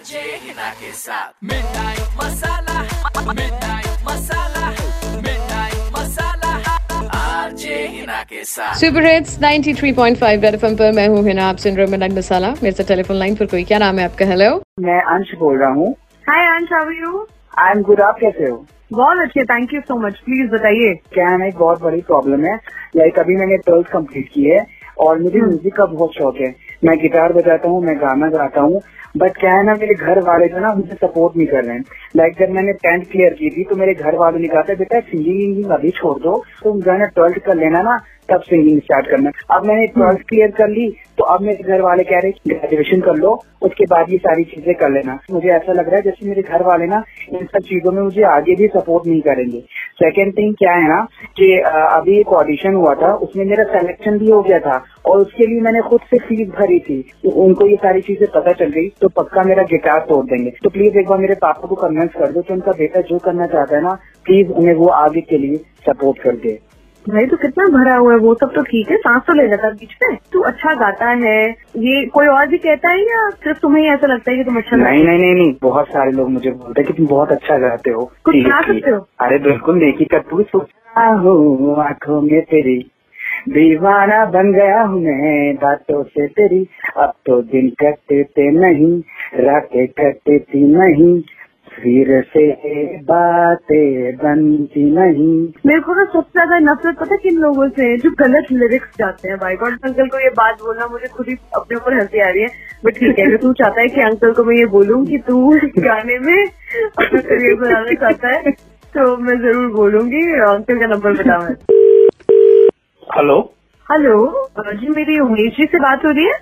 RJ Hina के साथ midnight masala midnight masala midnight masala RJ Hina के साथ सुपर हिट्स 93.5 रेड एफएम पर मैं हूँ हिना आप सुन रहे हो मिडनाइट मसाला मेरे साथ टेलीफोन लाइन पर कोई क्या नाम है आपका? हेलो मैं अंश बोल रहा हूँ। Hi Ansh how you I am good आप कैसे हो? बहुत अच्छे thank you so much please बताइए। क्या है एक बहुत बड़ी प्रॉब्लम है? लाइक अभी मैंने ट्वेल्थ कंप्लीट की है और मुझे म्यूज़िक का बहुत शौक है। मैं गिटार बजाता हूँ मैं गाना गाता हूँ बट क्या है ना, मेरे घर वाले जो ना मुझे सपोर्ट नहीं कर रहे हैं। लाइक जब मैंने टेंथ क्लियर की थी तो मेरे घर वालों ने कहा था, बेटा सिंगिंग विंगिंग अभी छोड़ दो। तुम जो है ना ट्वेल्थ कर लेना ना, तब सिंगिंग स्टार्ट करना। अब मैंने ट्वेल्थ क्लियर कर ली तो अब मेरे घर वाले कह रहे ग्रेजुएशन कर लो, उसके बाद ये सारी चीज़ें कर लेना। मुझे ऐसा लग रहा है जैसे मेरे घर वाले ना इन सब चीज़ों में मुझे आगे भी सपोर्ट नहीं करेंगे। सेकेंड थिंग क्या है ना, कि अभी एक ऑडिशन हुआ था, उसमें मेरा सिलेक्शन भी हो गया था। और उसके लिए मैंने खुद से फ़ीस भरी थी तो उनको ये सारी चीज़ें पता चल गई तो पक्का मेरा गिटार तोड़ देंगे। तो प्लीज़ एक बार मेरे पापा को कन्विंस कर दो कि उनका बेटा जो करना चाहता है ना प्लीज़ उन्हें वो आगे के लिए सपोर्ट कर दे। भाई तो कितना भरा हुआ है वो सब तो ठीक है सांस तो ले जाता है बीच में। तू अच्छा गाता है ये कोई और भी कहता है या सिर्फ़ तुम्हें ही ऐसा लगता है कि तुम अच्छा नहीं नहीं नहीं नहीं बहुत सारे लोग मुझे बोलते हैं कि तुम बहुत अच्छा गाते हो। कुछ गा सकते हो? अरे बिल्कुल देखी कर तू सोचा हूँ आँखों में तेरी दीवाना बन गया हूँ मैं बातों से तेरी। अब तो दिन कटते नहीं, रातें कटती नहीं, फिर से बातें बनती नहीं। मेरे को ना सबसे ज़्यादा नफरत पता किन लोगों से? जो गलत लिरिक्स जाते हैं। भाई गॉड अंकल को ये बात बोलना मुझे खुद ही अपने ऊपर हँसी आ रही है। बट ठीक है, तू चाहता है कि अंकल को मैं ये बोलूँ कि तू गाने में अपना करियर बनाना चाहता है तो मैं ज़रूर बोलूँगी अंकल का नंबर बताओ हेलो हेलो जी मेरी उमेश जी से बात हो रही है?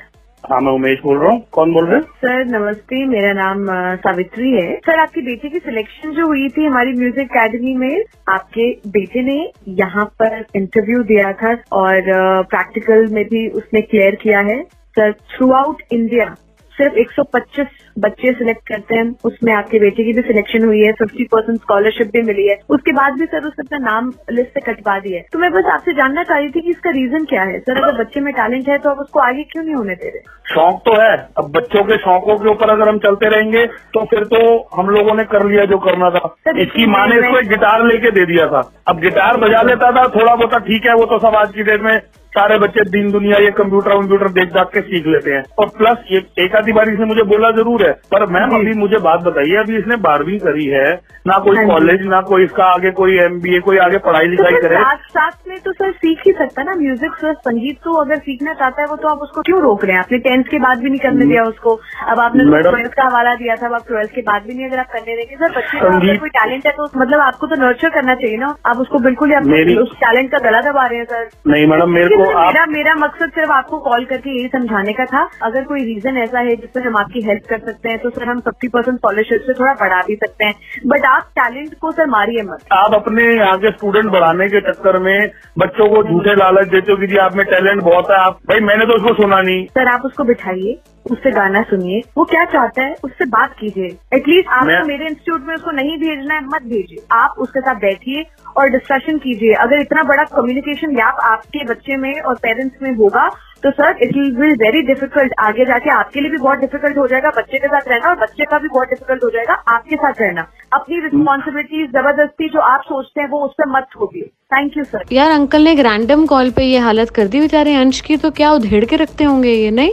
हाँ मैं उमेश बोल रहा हूँ। कौन बोल रहे हैं? सर नमस्ते मेरा नाम सावित्री है। सर आपकी बेटे की सिलेक्शन जो हुई थी हमारी म्यूज़िक एकेडमी में आपके बेटे ने यहाँ पर इंटरव्यू दिया था और प्रैक्टिकल में भी उसने क्लियर किया है। सर थ्रू आउट इंडिया सिर्फ़ 125 बच्चे सिलेक्ट करते हैं उसमें आपके बेटे की भी सिलेक्शन हुई है 50 परसेंट स्कॉलरशिप भी मिली है। उसके बाद भी सर उसने अपना नाम लिस्ट से कटवा दिया है। तो मैं बस आपसे जानना चाह रही थी कि इसका रीजन क्या है? सर अगर बच्चे में टैलेंट है तो आप उसको आगे क्यों नहीं होने दे रहे? शौक तो है। अब बच्चों के शौकों के ऊपर अगर हम चलते रहेंगे तो फिर तो हम लोगों ने कर लिया जो करना था। सर, इसकी माँ ने इसको एक गिटार लेके दे दिया था। अब गिटार बजा लेता था थोड़ा बहुत ठीक है वो तो सब आज की डेट में सारे बच्चे दिन दुनिया ये कंप्यूटर वम्प्यूटर देख दाख के सीख लेते हैं। और प्लस ये एक आधी बार इसने मुझे बोला ज़रूर है पर मैम अभी मुझे बात बताइए अभी इसने बारहवीं करी है ना कोई हाँ कॉलेज ना कोई इसका आगे कोई एमबीए कोई आगे पढ़ाई तो लिखाई करे। साथ साथ में तो सर सीख ही सकता है ना म्यूज़िक सर संगीत तो अगर सीखना चाहता है वो तो आप उसको क्यों रोक रहे हैं? आपने टेंथ के बाद भी नहीं करने दिया उसको। अब आपने ट्वेल्थ का हवाला दिया था अब आप ट्वेल्थ के बाद भी नहीं अगर आप करने देंगे। सर बच्चे कोई टैलेंट है तो मतलब आपको तो नर्चर करना चाहिए ना। आप उसको बिल्कुल ही टैलेंट का गला दबा रहे हैं सर। नहीं मैडम मेरे को आप मेरा मेरा मकसद सिर्फ़ आपको कॉल करके यही समझाने का था। अगर कोई रीजन ऐसा है जिससे हम आपकी हेल्प कर सकते हैं तो सर हम फिफ्टी परसेंट स्कॉलरशिप से थोड़ा बढ़ा भी सकते हैं। बट आप टैलेंट को सर मारिए मत। आप अपने यहाँ के स्टूडेंट बढ़ाने के चक्कर में बच्चों को झूठे लालच देते हो कि जी आप में टैलेंट बहुत है आप भाई मैंने तो उसको सुना नहीं। सर आप उसको बिठाइए उससे गाना सुनिए। वो क्या चाहता है उससे बात कीजिए। एटलीस्ट आपको मेरे इंस्टीट्यूट में उसको नहीं भेजना है मत भेजिए। आप उसके साथ बैठिए और डिस्कशन कीजिए। अगर इतना बड़ा कम्युनिकेशन गैप आपके बच्चे में और पेरेंट्स में होगा तो sir it will very difficult आगे जाके। आपके लिए भी बहुत डिफ़िकल्ट हो जाएगा, बच्चे के साथ रहना और बच्चे का भी बहुत डिफ़िकल्ट हो जाएगा, आपके साथ रहना। अपनी रिस्पॉन्सिबिलिटीज ज़बरदस्ती जो आप सोचते हैं, वो उस पर मत थोपिए। थैंक यू सर यार, अंकल ने एक रैंडम कॉल पे ये हालत कर दी बेचारे अंश की तो क्या उधेड़ के रखते होंगे ये, नहीं?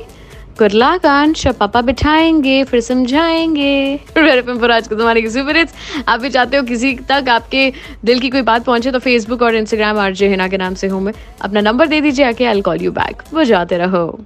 गुड कान पापा बिठाएँगे, फिर समझाएँगे। पर आज को तुम्हारे किसी हिट्स आप भी चाहते हो किसी तक आपके दिल की कोई बात पहुँचे तो फेसबुक और इंस्टाग्राम आरजे हिना के नाम से हूँ मैं। अपना नंबर दे दीजिए आके आई कॉल यू बैक वो जाते रहो।